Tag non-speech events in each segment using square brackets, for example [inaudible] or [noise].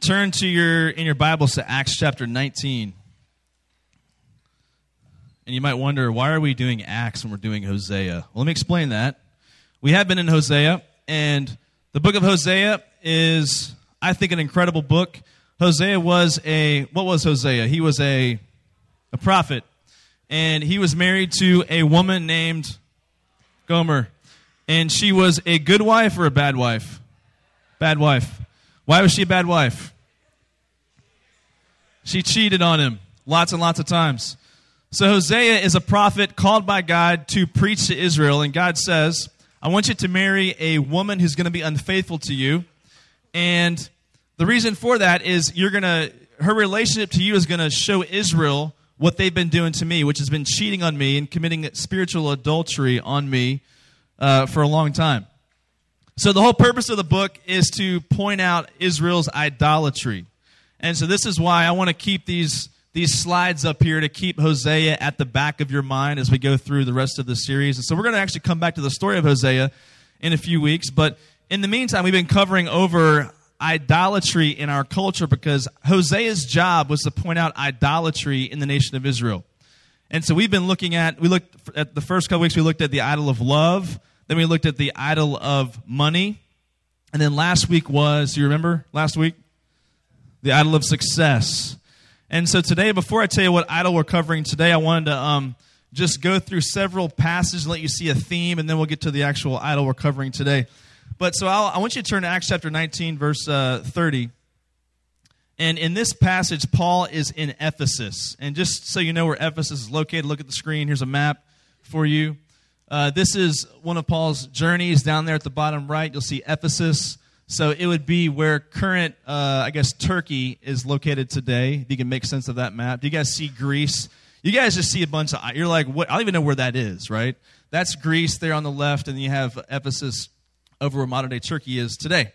turn to your in your Bibles to Acts chapter 19. And you might wonder, why are we doing Acts when we're doing Hosea? Well, let me explain that. We have been in Hosea, and the book of Hosea is, I think, an incredible book. Hosea was a what was Hosea? He was a a prophet, and he was married to a woman named Gomer, and she was a good wife or a bad wife? Bad wife. Why was she a bad wife? She cheated on him lots and lots of times. So Hosea is a prophet called by God to preach to Israel, and God says, I want you to marry a woman who's going to be unfaithful to you. And the reason for that is you're going to, her relationship to you is going to show Israel what they've been doing to me, which has been cheating on me and committing spiritual adultery on me uh, for a long time. So the whole purpose of the book is to point out Israel's idolatry. And so this is why I want to keep these these slides up here to keep Hosea at the back of your mind as we go through the rest of the series. And so we're going to actually come back to the story of Hosea in a few weeks, but in the meantime, we've been covering over idolatry in our culture because Hosea's job was to point out idolatry in the nation of Israel. And so we've been looking at we looked at the first couple weeks we looked at the idol of love, then we looked at the idol of money. And then last week was, you remember last week? The idol of success. And so today, before I tell you what idol we're covering today, I wanted to um, just go through several passages and let you see a theme, and then we'll get to the actual idol we're covering today. But so I'll, i want you to turn to Acts chapter 19, verse uh, 30. And in this passage, Paul is in Ephesus. And just so you know where Ephesus is located, look at the screen. Here's a map for you. Uh, this is one of Paul's journeys down there at the bottom right. You'll see Ephesus. So it would be where current, uh, I guess, Turkey is located today. If you can make sense of that map. Do you guys see Greece? You guys just see a bunch of. You're like, what? I don't even know where that is, right? That's Greece there on the left, and you have Ephesus over where modern day Turkey is today.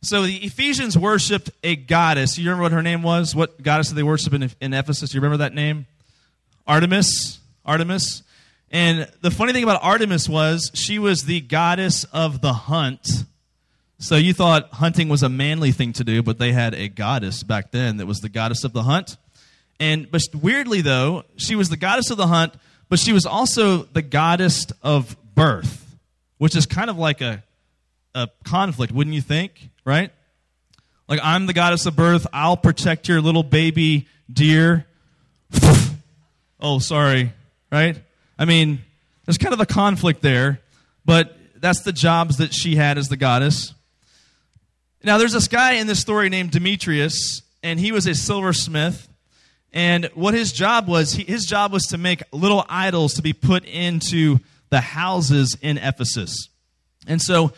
So the Ephesians worshipped a goddess. You remember what her name was? What goddess did they worship in, in Ephesus? You remember that name? Artemis. Artemis. And the funny thing about Artemis was she was the goddess of the hunt. So you thought hunting was a manly thing to do, but they had a goddess back then that was the goddess of the hunt. And but weirdly though, she was the goddess of the hunt, but she was also the goddess of birth, which is kind of like a a conflict, wouldn't you think? Right? Like I'm the goddess of birth, I'll protect your little baby deer. [laughs] oh, sorry, right? I mean, there's kind of a conflict there, but that's the jobs that she had as the goddess. Now, there's this guy in this story named Demetrius, and he was a silversmith. And what his job was, he, his job was to make little idols to be put into the houses in Ephesus. And so,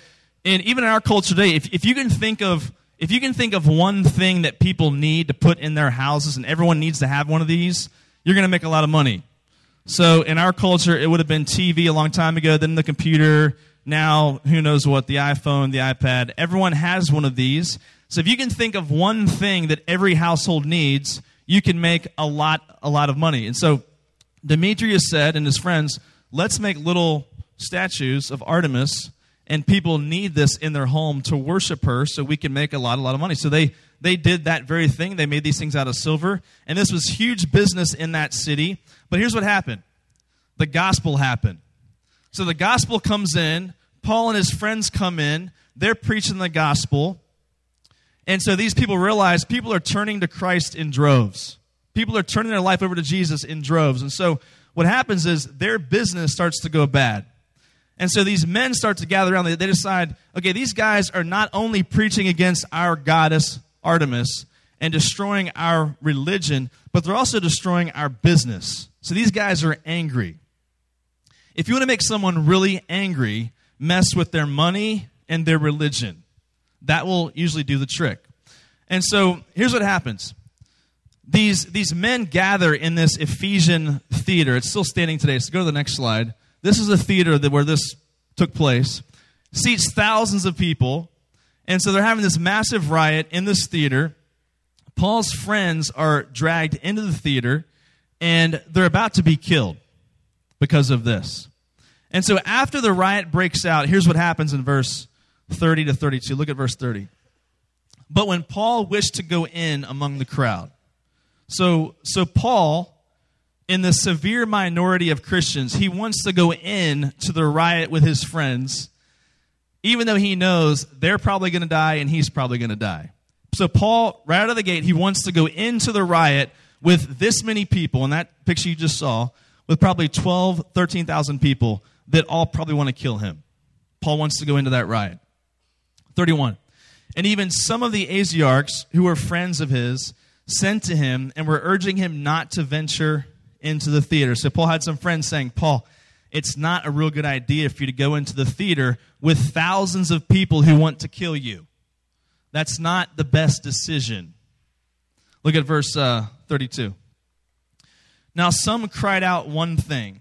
and even in our culture today, if, if you can think of if you can think of one thing that people need to put in their houses, and everyone needs to have one of these, you're going to make a lot of money. So in our culture, it would have been TV a long time ago, then the computer. Now, who knows what? The iPhone, the iPad. Everyone has one of these. So if you can think of one thing that every household needs, you can make a lot, a lot of money. And so Demetrius said and his friends, let's make little statues of Artemis and people need this in their home to worship her so we can make a lot a lot of money so they they did that very thing they made these things out of silver and this was huge business in that city but here's what happened the gospel happened. So the gospel comes in, Paul and his friends come in, they're preaching the gospel. And so these people realize people are turning to Christ in droves. People are turning their life over to Jesus in droves. And so what happens is their business starts to go bad. And so these men start to gather around. They, decide, okay, these guys are not only preaching against our goddess Artemis and destroying our religion, but they're also destroying our business. So these guys are angry. If you want to make someone really angry, mess with their money and their religion. That will usually do the trick. And so here's what happens. These, these men gather in this Ephesian theater. It's still standing today. So go to the next slide. This is a theater that, where this took place. Seats thousands of people. And so they're having this massive riot in this theater. Paul's friends are dragged into the theater and they're about to be killed because of this. And so after the riot breaks out, here's what happens in verse 30 to 32. Look at verse 30. But when Paul wished to go in among the crowd, so, so Paul, in the severe minority of Christians, he wants to go in to the riot with his friends, even though he knows they're probably going to die and he's probably going to die. So Paul, right out of the gate, he wants to go into the riot with this many people, and that picture you just saw, with probably 12, 13,000 people that all probably want to kill him. Paul wants to go into that riot. 31. And even some of the Asiarchs who were friends of his sent to him and were urging him not to venture into the theater. So Paul had some friends saying, Paul, it's not a real good idea for you to go into the theater with thousands of people who want to kill you. That's not the best decision. Look at verse uh, 32. Now some cried out one thing,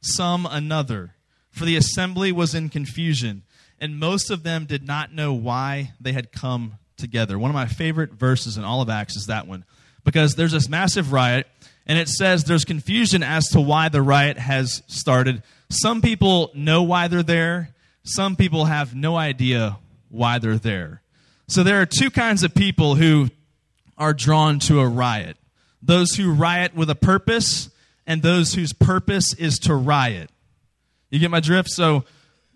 some another, for the assembly was in confusion, and most of them did not know why they had come together. One of my favorite verses in all of Acts is that one, because there's this massive riot, and it says there's confusion as to why the riot has started. Some people know why they're there, some people have no idea why they're there. So there are two kinds of people who are drawn to a riot those who riot with a purpose and those whose purpose is to riot. You get my drift? So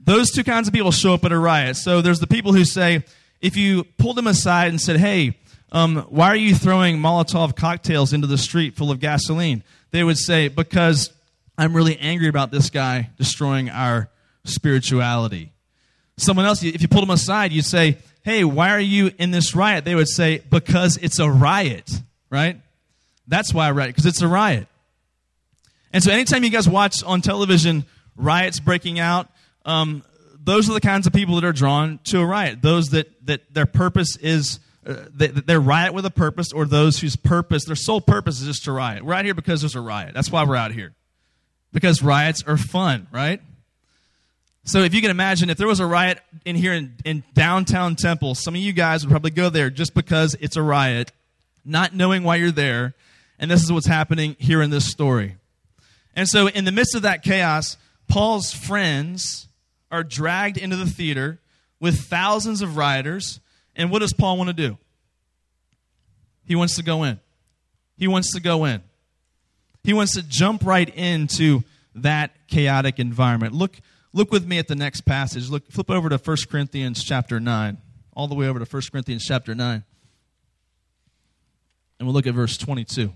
those two kinds of people show up at a riot. So there's the people who say, if you pulled them aside and said, hey, um, why are you throwing Molotov cocktails into the street full of gasoline? They would say, because I'm really angry about this guy destroying our spirituality. Someone else, if you pulled them aside, you'd say, hey, why are you in this riot? They would say, because it's a riot, right? That's why I riot, because it's a riot. And so anytime you guys watch on television riots breaking out, um, those are the kinds of people that are drawn to a riot. Those that, that their purpose is, uh, they, they riot with a purpose, or those whose purpose, their sole purpose is just to riot. We're out here because there's a riot. That's why we're out here. Because riots are fun, right? So if you can imagine, if there was a riot in here in, in downtown Temple, some of you guys would probably go there just because it's a riot, not knowing why you're there. And this is what's happening here in this story. And so, in the midst of that chaos, Paul's friends are dragged into the theater with thousands of rioters. And what does Paul want to do? He wants to go in. He wants to go in. He wants to jump right into that chaotic environment. Look, look with me at the next passage. Look, flip over to 1 Corinthians chapter 9, all the way over to 1 Corinthians chapter 9. And we'll look at verse 22.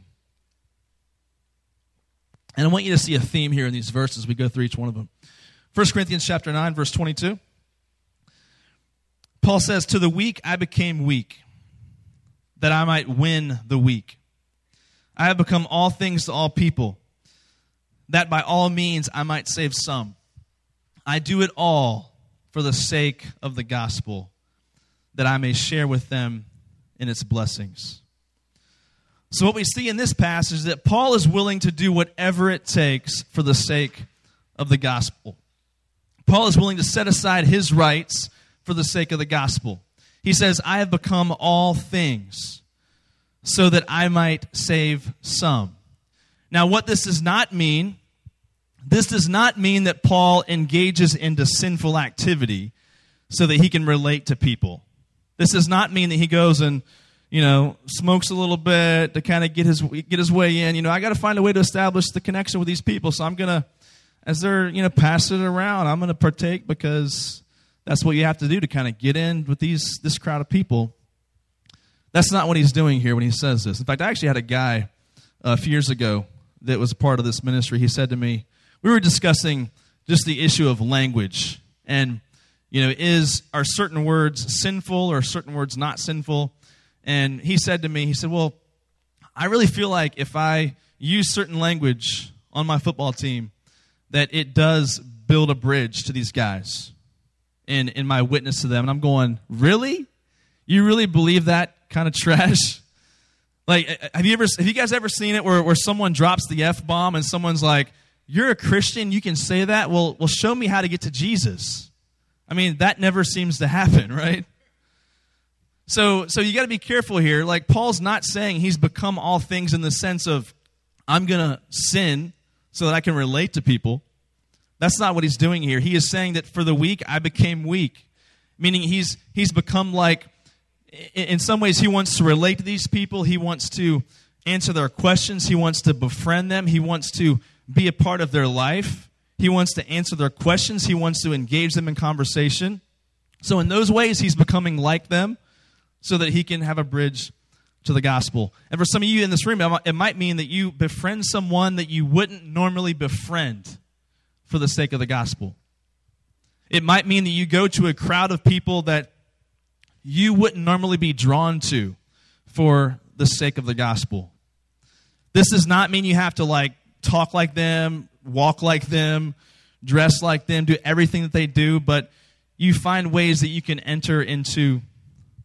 And I want you to see a theme here in these verses. We go through each one of them. 1 Corinthians chapter 9, verse 22. Paul says, To the weak I became weak, that I might win the weak. I have become all things to all people, that by all means I might save some. I do it all for the sake of the gospel, that I may share with them in its blessings. So, what we see in this passage is that Paul is willing to do whatever it takes for the sake of the gospel. Paul is willing to set aside his rights for the sake of the gospel. He says, I have become all things so that I might save some. Now, what this does not mean, this does not mean that Paul engages into sinful activity so that he can relate to people. This does not mean that he goes and you know, smokes a little bit to kind of get his get his way in. You know, I got to find a way to establish the connection with these people. So I'm gonna, as they're you know passing it around, I'm gonna partake because that's what you have to do to kind of get in with these this crowd of people. That's not what he's doing here when he says this. In fact, I actually had a guy uh, a few years ago that was part of this ministry. He said to me, we were discussing just the issue of language and you know is are certain words sinful or certain words not sinful and he said to me, he said, Well, I really feel like if I use certain language on my football team, that it does build a bridge to these guys in, in my witness to them. And I'm going, Really? You really believe that kind of trash? [laughs] Like, have you ever, have you guys ever seen it where, where someone drops the F bomb and someone's like, You're a Christian, you can say that? Well, well, show me how to get to Jesus. I mean, that never seems to happen, [laughs] right? So, so you got to be careful here. Like Paul's not saying he's become all things in the sense of I'm going to sin so that I can relate to people. That's not what he's doing here. He is saying that for the weak I became weak, meaning he's he's become like in some ways, he wants to relate to these people. He wants to answer their questions. He wants to befriend them. He wants to be a part of their life. He wants to answer their questions. He wants to engage them in conversation. So, in those ways, he's becoming like them so that he can have a bridge to the gospel. And for some of you in this room, it might mean that you befriend someone that you wouldn't normally befriend for the sake of the gospel. It might mean that you go to a crowd of people that you wouldn't normally be drawn to for the sake of the gospel. This does not mean you have to like talk like them, walk like them, dress like them, do everything that they do, but you find ways that you can enter into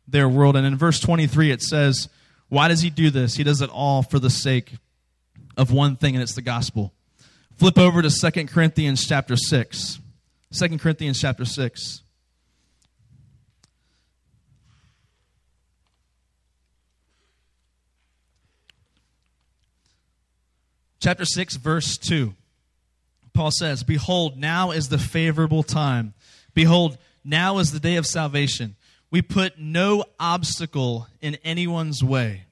their world. And in verse 23, it says, Why does he do this? He does it all for the sake of one thing, and it's the gospel. Flip over to 2 Corinthians chapter 6. 2 Corinthians chapter 6. Chapter 6, verse 2. Paul says, Behold, now is the favorable time. Behold, now is the day of salvation. We put no obstacle in anyone's way,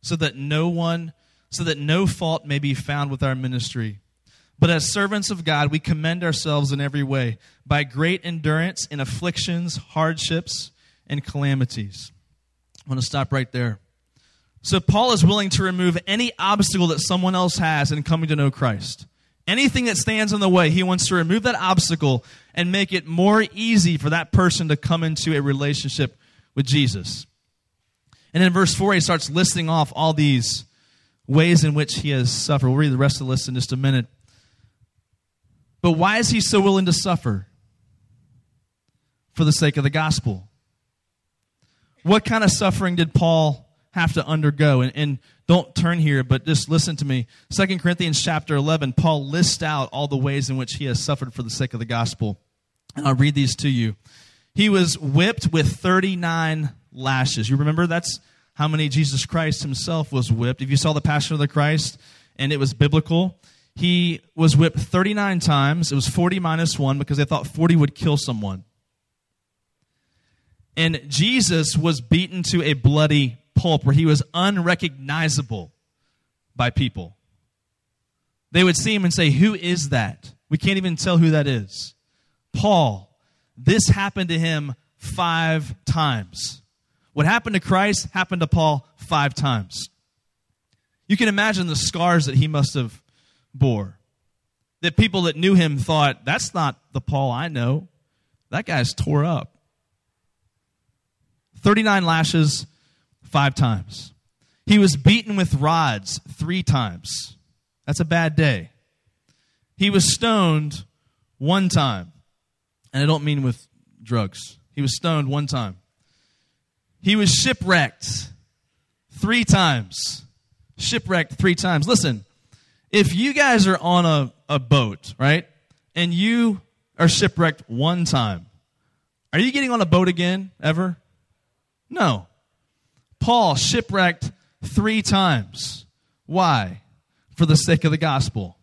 so that no one, so that no fault may be found with our ministry. But as servants of God, we commend ourselves in every way by great endurance in afflictions, hardships, and calamities. I want to stop right there. So, Paul is willing to remove any obstacle that someone else has in coming to know Christ. Anything that stands in the way, he wants to remove that obstacle and make it more easy for that person to come into a relationship with Jesus. And in verse 4, he starts listing off all these ways in which he has suffered. We'll read the rest of the list in just a minute. But why is he so willing to suffer? For the sake of the gospel. What kind of suffering did Paul have to undergo? And, and don't turn here, but just listen to me. Second Corinthians chapter 11, Paul lists out all the ways in which he has suffered for the sake of the gospel. And I'll read these to you. He was whipped with 39 lashes. You remember that's how many Jesus Christ himself was whipped. If you saw the Passion of the Christ and it was biblical, he was whipped 39 times. It was 40 minus 1 because they thought 40 would kill someone. And Jesus was beaten to a bloody pulp where he was unrecognizable by people. They would see him and say, Who is that? We can't even tell who that is. Paul, this happened to him five times. What happened to Christ happened to Paul five times. You can imagine the scars that he must have bore. That people that knew him thought, that's not the Paul I know. That guy's tore up. 39 lashes, five times. He was beaten with rods three times. That's a bad day. He was stoned one time. And I don't mean with drugs. He was stoned one time. He was shipwrecked three times. Shipwrecked three times. Listen, if you guys are on a, a boat, right, and you are shipwrecked one time, are you getting on a boat again ever? No. Paul shipwrecked three times. Why? For the sake of the gospel.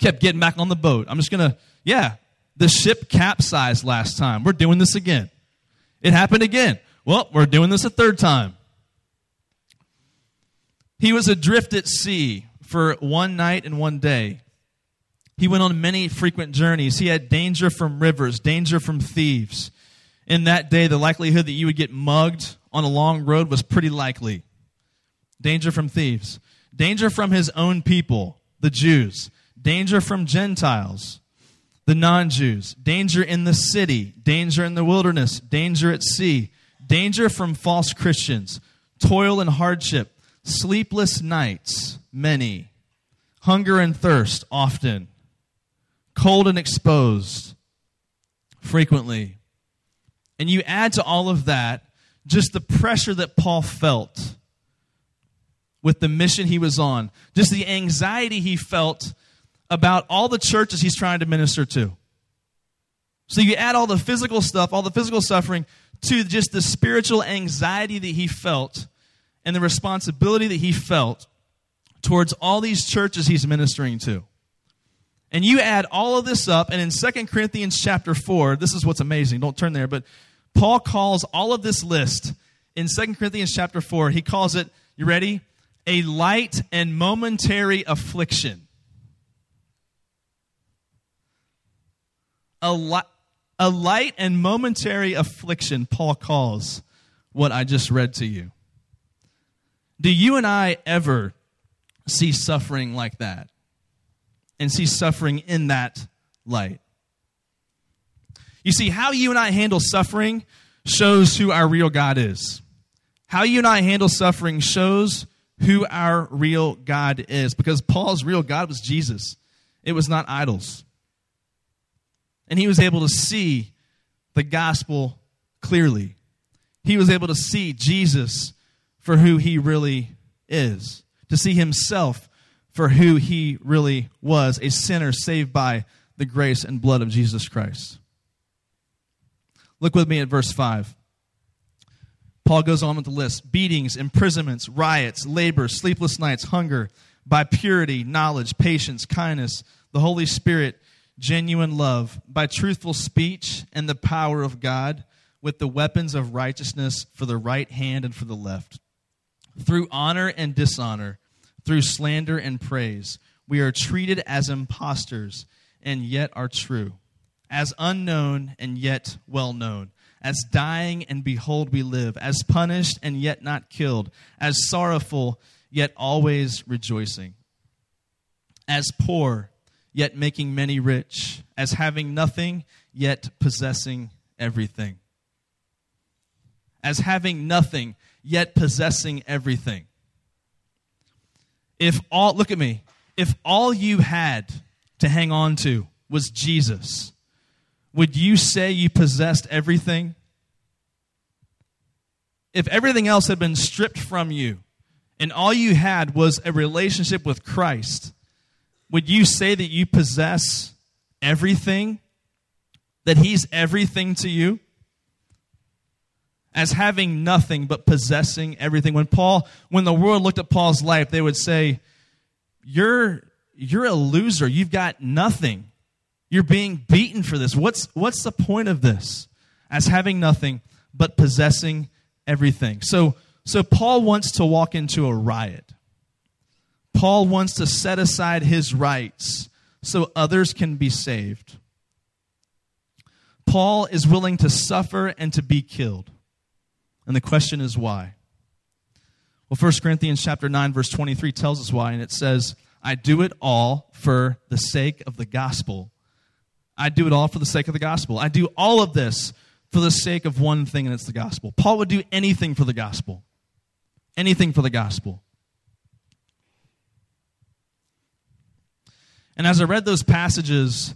Kept getting back on the boat. I'm just going to, yeah, the ship capsized last time. We're doing this again. It happened again. Well, we're doing this a third time. He was adrift at sea for one night and one day. He went on many frequent journeys. He had danger from rivers, danger from thieves. In that day, the likelihood that you would get mugged on a long road was pretty likely. Danger from thieves, danger from his own people, the Jews, danger from Gentiles, the non Jews, danger in the city, danger in the wilderness, danger at sea, danger from false Christians, toil and hardship, sleepless nights, many, hunger and thirst, often, cold and exposed, frequently. And you add to all of that just the pressure that Paul felt with the mission he was on, just the anxiety he felt about all the churches he's trying to minister to. So you add all the physical stuff, all the physical suffering, to just the spiritual anxiety that he felt and the responsibility that he felt towards all these churches he's ministering to. And you add all of this up, and in 2 Corinthians chapter 4, this is what's amazing. Don't turn there, but Paul calls all of this list in 2 Corinthians chapter 4. He calls it, you ready? A light and momentary affliction. A, li- a light and momentary affliction, Paul calls what I just read to you. Do you and I ever see suffering like that? And see suffering in that light? You see, how you and I handle suffering shows who our real God is. How you and I handle suffering shows who our real God is. Because Paul's real God was Jesus, it was not idols. And he was able to see the gospel clearly. He was able to see Jesus for who he really is, to see himself for who he really was a sinner saved by the grace and blood of Jesus Christ. Look with me at verse 5. Paul goes on with the list beatings, imprisonments, riots, labor, sleepless nights, hunger, by purity, knowledge, patience, kindness, the Holy Spirit, genuine love, by truthful speech and the power of God, with the weapons of righteousness for the right hand and for the left. Through honor and dishonor, through slander and praise, we are treated as impostors and yet are true as unknown and yet well known, as dying and behold we live, as punished and yet not killed, as sorrowful yet always rejoicing, as poor yet making many rich, as having nothing yet possessing everything, as having nothing yet possessing everything. If all, look at me, if all you had to hang on to was Jesus, would you say you possessed everything? If everything else had been stripped from you and all you had was a relationship with Christ, would you say that you possess everything? That He's everything to you? As having nothing but possessing everything. When Paul, when the world looked at Paul's life, they would say, You're you're a loser. You've got nothing. You're being beaten for this. What's, what's the point of this? As having nothing but possessing everything. So, so Paul wants to walk into a riot. Paul wants to set aside his rights so others can be saved. Paul is willing to suffer and to be killed. And the question is why? Well, 1 Corinthians chapter 9 verse 23 tells us why and it says, "I do it all for the sake of the gospel I do it all for the sake of the gospel. I do all of this for the sake of one thing, and it's the gospel. Paul would do anything for the gospel. Anything for the gospel. And as I read those passages,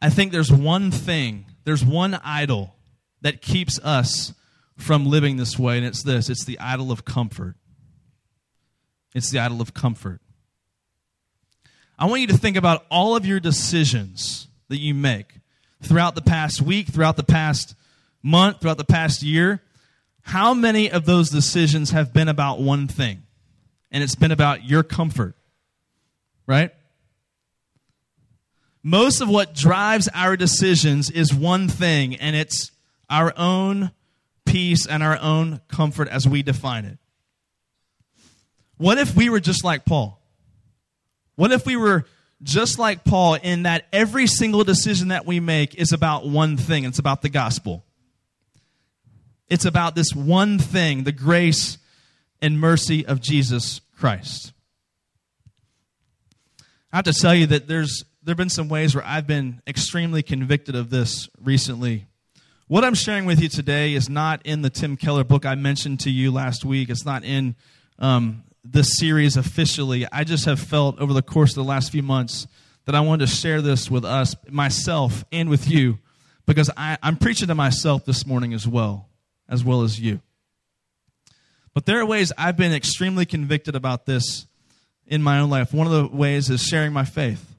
I think there's one thing, there's one idol that keeps us from living this way, and it's this it's the idol of comfort. It's the idol of comfort. I want you to think about all of your decisions that you make throughout the past week, throughout the past month, throughout the past year, how many of those decisions have been about one thing? And it's been about your comfort, right? Most of what drives our decisions is one thing, and it's our own peace and our own comfort as we define it. What if we were just like Paul? What if we were just like Paul, in that every single decision that we make is about one thing it's about the gospel. It's about this one thing the grace and mercy of Jesus Christ. I have to tell you that there's there have been some ways where I've been extremely convicted of this recently. What I'm sharing with you today is not in the Tim Keller book I mentioned to you last week. It's not in um, this series officially. I just have felt over the course of the last few months that I wanted to share this with us, myself, and with you, because I, I'm preaching to myself this morning as well, as well as you. But there are ways I've been extremely convicted about this in my own life. One of the ways is sharing my faith.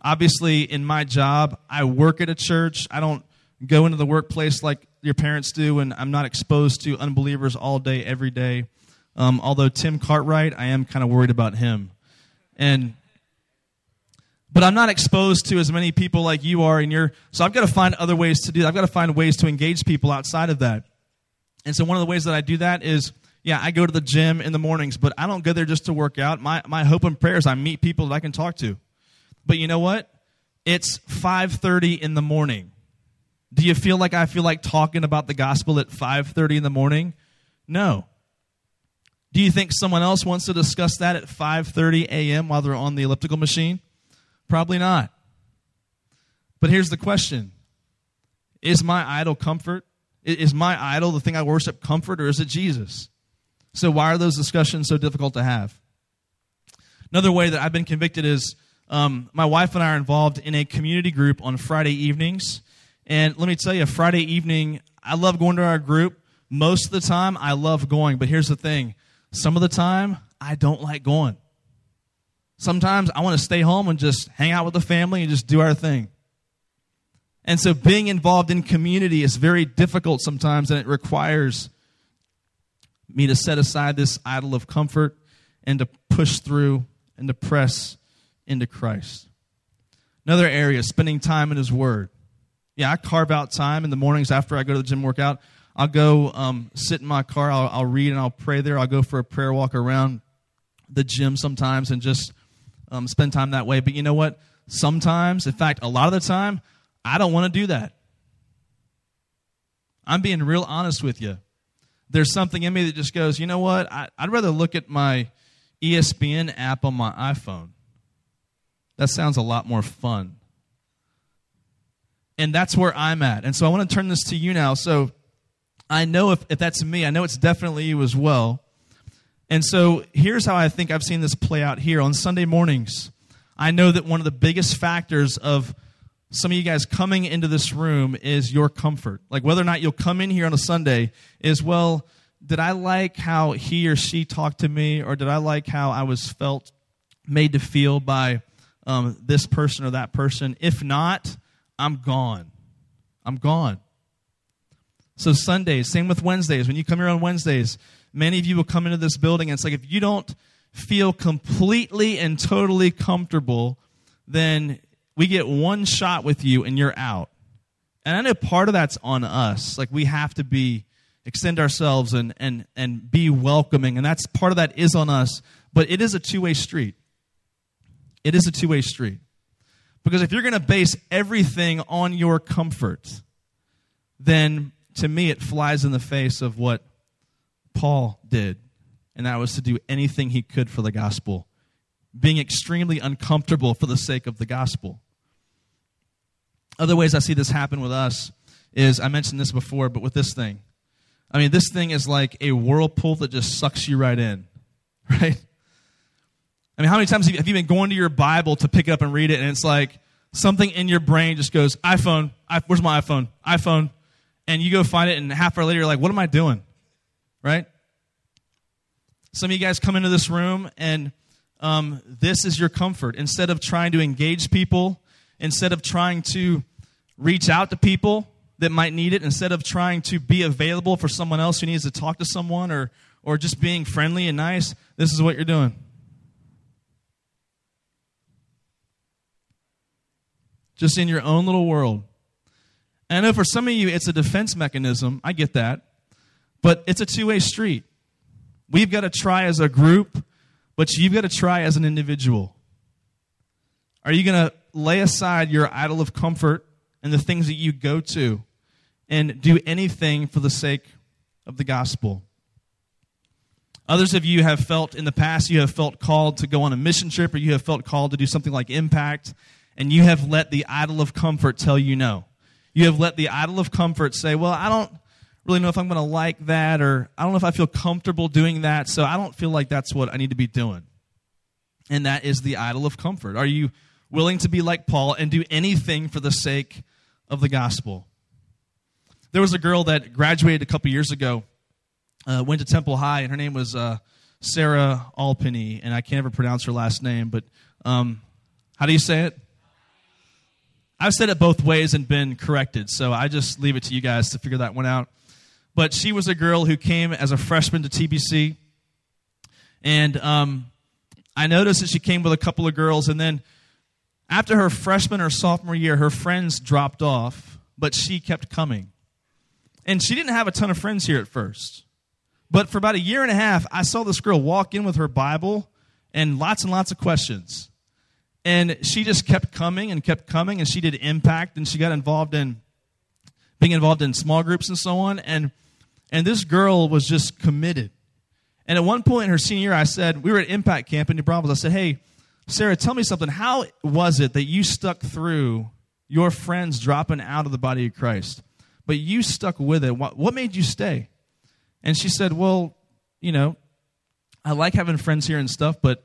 Obviously, in my job, I work at a church. I don't go into the workplace like your parents do, and I'm not exposed to unbelievers all day, every day. Um, although Tim Cartwright, I am kind of worried about him. And but I'm not exposed to as many people like you are and you're so I've got to find other ways to do that. I've got to find ways to engage people outside of that. And so one of the ways that I do that is, yeah, I go to the gym in the mornings, but I don't go there just to work out. My, my hope and prayers I meet people that I can talk to. But you know what? It's 5.30 in the morning. Do you feel like I feel like talking about the gospel at 5.30 in the morning? No. Do you think someone else wants to discuss that at 5:30 a.m. while they're on the elliptical machine? Probably not. But here's the question. Is my idol comfort? Is my idol the thing I worship comfort or is it Jesus? So why are those discussions so difficult to have? Another way that I've been convicted is um, my wife and I are involved in a community group on Friday evenings. And let me tell you, Friday evening, I love going to our group. Most of the time, I love going. But here's the thing some of the time, I don't like going. Sometimes I want to stay home and just hang out with the family and just do our thing. And so being involved in community is very difficult sometimes, and it requires me to set aside this idol of comfort and to push through and to press into Christ. Another area, spending time in His Word. Yeah, I carve out time in the mornings after I go to the gym workout. I'll go um, sit in my car. I'll, I'll, read and I'll pray there. I'll go for a prayer walk around the gym sometimes and just um, spend time that way. But you know what? Sometimes, in fact, a lot of the time, I don't want to do that. I'm being real honest with you. There's something in me that just goes, you know what? I, I'd rather look at my ESPN app on my iPhone. That sounds a lot more fun. And that's where I'm at. And so I want to turn this to you now. So, I know if, if that's me, I know it's definitely you as well. And so here's how I think I've seen this play out here on Sunday mornings. I know that one of the biggest factors of some of you guys coming into this room is your comfort. Like whether or not you'll come in here on a Sunday is, well, did I like how he or she talked to me, or did I like how I was felt, made to feel by um, this person or that person? If not, I'm gone. I'm gone. So Sundays, same with Wednesdays. When you come here on Wednesdays, many of you will come into this building and it's like if you don't feel completely and totally comfortable, then we get one shot with you and you're out. And I know part of that's on us. Like we have to be extend ourselves and and and be welcoming and that's part of that is on us, but it is a two-way street. It is a two-way street. Because if you're going to base everything on your comfort, then to me, it flies in the face of what Paul did, and that was to do anything he could for the gospel, being extremely uncomfortable for the sake of the gospel. Other ways I see this happen with us is I mentioned this before, but with this thing. I mean, this thing is like a whirlpool that just sucks you right in, [laughs] right? I mean, how many times have you been going to your Bible to pick it up and read it, and it's like something in your brain just goes, iPhone, where's my iPhone? iPhone, and you go find it, and half hour later, you're like, what am I doing? Right? Some of you guys come into this room, and um, this is your comfort. Instead of trying to engage people, instead of trying to reach out to people that might need it, instead of trying to be available for someone else who needs to talk to someone or, or just being friendly and nice, this is what you're doing. Just in your own little world. And I know for some of you, it's a defense mechanism. I get that. But it's a two way street. We've got to try as a group, but you've got to try as an individual. Are you going to lay aside your idol of comfort and the things that you go to and do anything for the sake of the gospel? Others of you have felt in the past, you have felt called to go on a mission trip or you have felt called to do something like impact, and you have let the idol of comfort tell you no. You have let the idol of comfort say, Well, I don't really know if I'm going to like that, or I don't know if I feel comfortable doing that, so I don't feel like that's what I need to be doing. And that is the idol of comfort. Are you willing to be like Paul and do anything for the sake of the gospel? There was a girl that graduated a couple years ago, uh, went to Temple High, and her name was uh, Sarah Alpeny, and I can't ever pronounce her last name, but um, how do you say it? I've said it both ways and been corrected, so I just leave it to you guys to figure that one out. But she was a girl who came as a freshman to TBC, and um, I noticed that she came with a couple of girls, and then after her freshman or sophomore year, her friends dropped off, but she kept coming. And she didn't have a ton of friends here at first. But for about a year and a half, I saw this girl walk in with her Bible and lots and lots of questions. And she just kept coming and kept coming, and she did impact, and she got involved in being involved in small groups and so on. And and this girl was just committed. And at one point in her senior year, I said, we were at Impact Camp in New Braunfels. I said, hey, Sarah, tell me something. How was it that you stuck through your friends dropping out of the body of Christ, but you stuck with it? What, what made you stay? And she said, well, you know, I like having friends here and stuff, but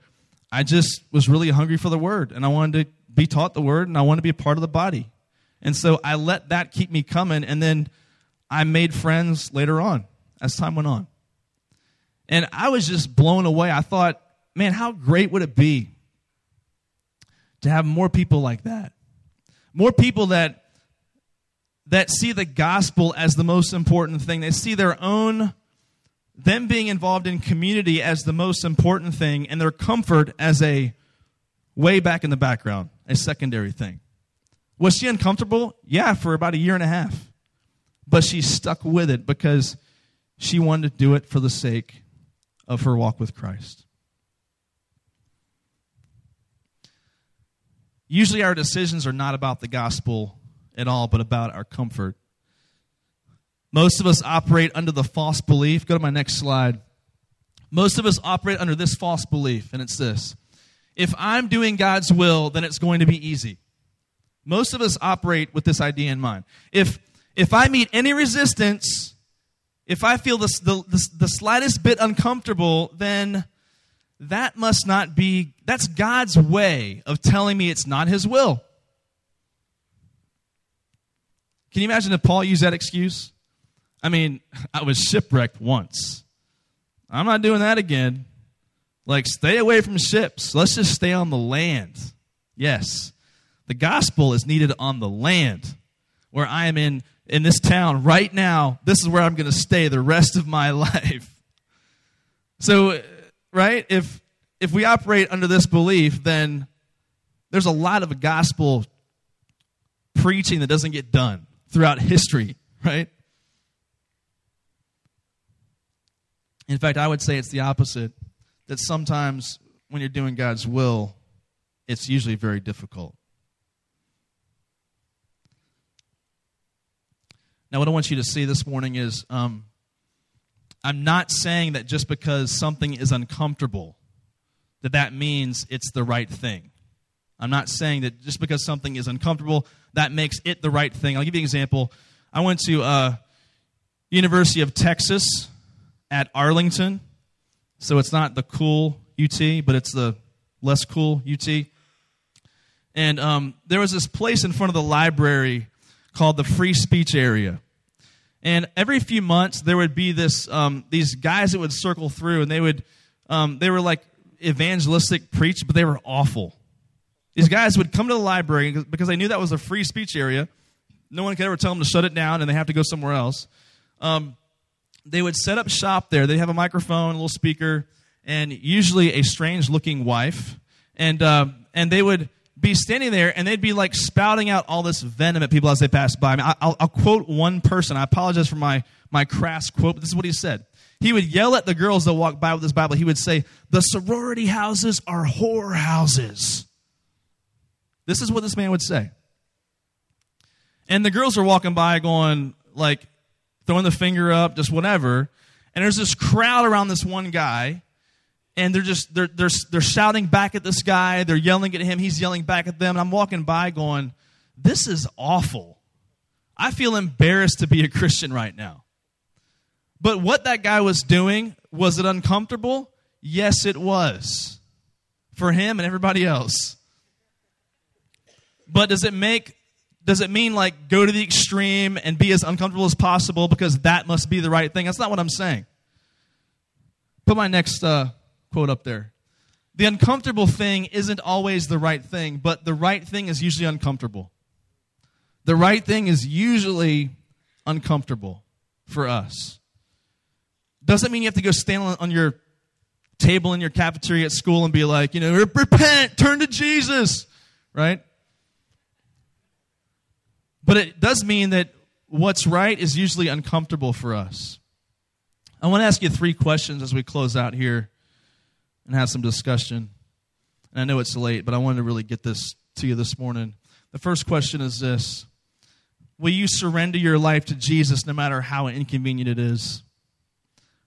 I just was really hungry for the word and I wanted to be taught the word and I wanted to be a part of the body. And so I let that keep me coming and then I made friends later on as time went on. And I was just blown away. I thought, man, how great would it be to have more people like that? More people that that see the gospel as the most important thing. They see their own them being involved in community as the most important thing and their comfort as a way back in the background, a secondary thing. Was she uncomfortable? Yeah, for about a year and a half. But she stuck with it because she wanted to do it for the sake of her walk with Christ. Usually, our decisions are not about the gospel at all, but about our comfort. Most of us operate under the false belief. Go to my next slide. Most of us operate under this false belief, and it's this if I'm doing God's will, then it's going to be easy. Most of us operate with this idea in mind. If, if I meet any resistance, if I feel the, the, the slightest bit uncomfortable, then that must not be, that's God's way of telling me it's not His will. Can you imagine if Paul used that excuse? I mean, I was shipwrecked once. I'm not doing that again. Like, stay away from ships. Let's just stay on the land. Yes, the gospel is needed on the land where I am in in this town right now, this is where I'm going to stay the rest of my [laughs] life. So, right? If if we operate under this belief, then there's a lot of gospel preaching that doesn't get done throughout history, [laughs] right? In fact, I would say it's the opposite. That sometimes when you're doing God's will, it's usually very difficult. Now, what I want you to see this morning is um, I'm not saying that just because something is uncomfortable, that that means it's the right thing. I'm not saying that just because something is uncomfortable, that makes it the right thing. I'll give you an example. I went to uh, University of Texas at Arlington, so it's not the cool UT, but it's the less cool UT. And um, there was this place in front of the library called the Free Speech Area. And every few months, there would be this um, these guys that would circle through, and they would um, they were like evangelistic preach, but they were awful. These guys would come to the library because they knew that was a free speech area. No one could ever tell them to shut it down, and they have to go somewhere else. Um, they would set up shop there. They'd have a microphone, a little speaker, and usually a strange looking wife. And, uh, and they would be standing there and they'd be like spouting out all this venom at people as they passed by. I mean, I'll, I'll quote one person. I apologize for my, my crass quote, but this is what he said. He would yell at the girls that walk by with his Bible. He would say, The sorority houses are whore houses. This is what this man would say. And the girls are walking by going, like, throwing the finger up, just whatever. And there's this crowd around this one guy and they're just they're, they're they're shouting back at this guy. They're yelling at him. He's yelling back at them. And i'm walking by going this is awful. I feel embarrassed to be a christian right now. But what that guy was doing was it uncomfortable? Yes it was. For him and everybody else. But does it make does it mean like go to the extreme and be as uncomfortable as possible because that must be the right thing that's not what i'm saying put my next uh, quote up there. The uncomfortable thing isn't always the right thing, but the right thing is usually uncomfortable. The right thing is usually uncomfortable for us. Doesn't mean you have to go stand on your table in your cafeteria at school and be like, you know, repent, turn to Jesus, right? But it does mean that what's right is usually uncomfortable for us. I want to ask you three questions as we close out here and have some discussion. And I know it's late, but I wanted to really get this to you this morning. The first question is this Will you surrender your life to Jesus no matter how inconvenient it is?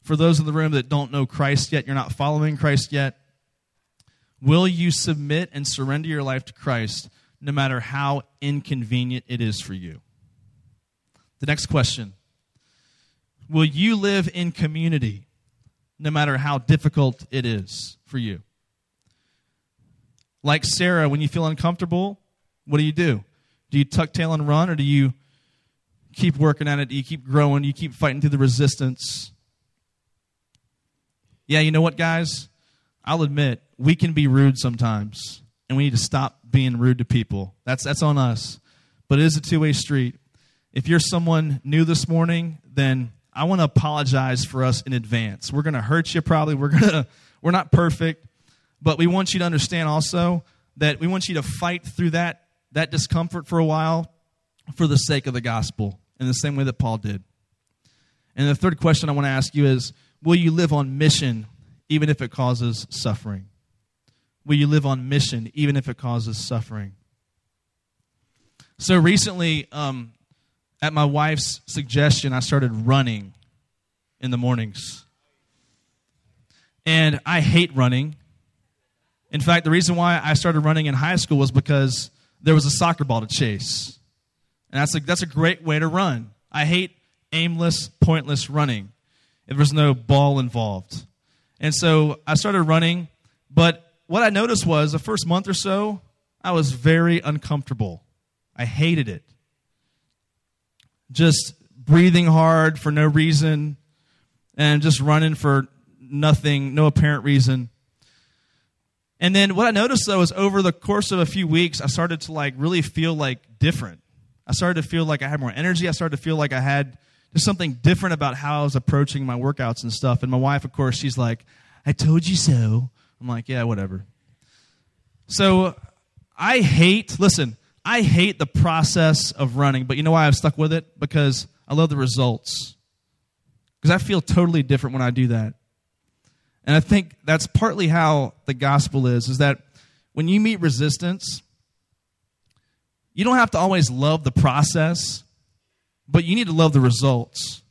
For those in the room that don't know Christ yet, you're not following Christ yet, will you submit and surrender your life to Christ no matter how inconvenient it is for you? The next question Will you live in community no matter how difficult it is for you? Like Sarah, when you feel uncomfortable, what do you do? Do you tuck tail and run, or do you keep working at it? Do you keep growing? Do you keep fighting through the resistance? Yeah, you know what, guys? I'll admit, we can be rude sometimes, and we need to stop being rude to people. That's, that's on us. But it is a two way street. If you're someone new this morning, then I want to apologize for us in advance. We're going to hurt you probably. We're going [laughs] to we're not perfect, but we want you to understand also that we want you to fight through that that discomfort for a while for the sake of the gospel in the same way that Paul did. And the third question I want to ask you is will you live on mission even if it causes suffering? Will you live on mission even if it causes suffering? So recently, um, at my wife's suggestion, I started running in the mornings. And I hate running. In fact, the reason why I started running in high school was because there was a soccer ball to chase. And that's a, that's a great way to run. I hate aimless, pointless running. If there's no ball involved. And so I started running, but what I noticed was the first month or so, I was very uncomfortable. I hated it just breathing hard for no reason and just running for nothing, no apparent reason. And then what I noticed though is over the course of a few weeks, I started to like really feel like different. I started to feel like I had more energy. I started to feel like I had just something different about how I was approaching my workouts and stuff. And my wife, of course, she's like, I told you so. I'm like, yeah, whatever. So I hate, listen, I hate the process of running, but you know why I've stuck with it? Because I love the results. Because I feel totally different when I do that. And I think that's partly how the gospel is, is that when you meet resistance, you don't have to always love the process, but you need to love the results.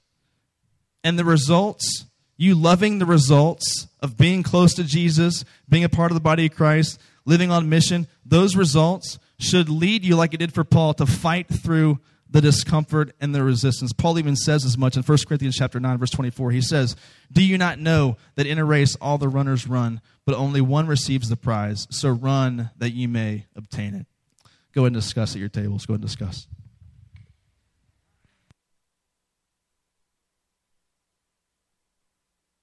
And the results, you loving the results of being close to Jesus, being a part of the body of Christ, living on mission, those results should lead you, like it did for Paul, to fight through the discomfort and the resistance. Paul even says as much in 1 Corinthians chapter 9 verse 24. He says, "Do you not know that in a race all the runners run, but only one receives the prize? So run that you may obtain it." Go and discuss at your tables. Go and discuss.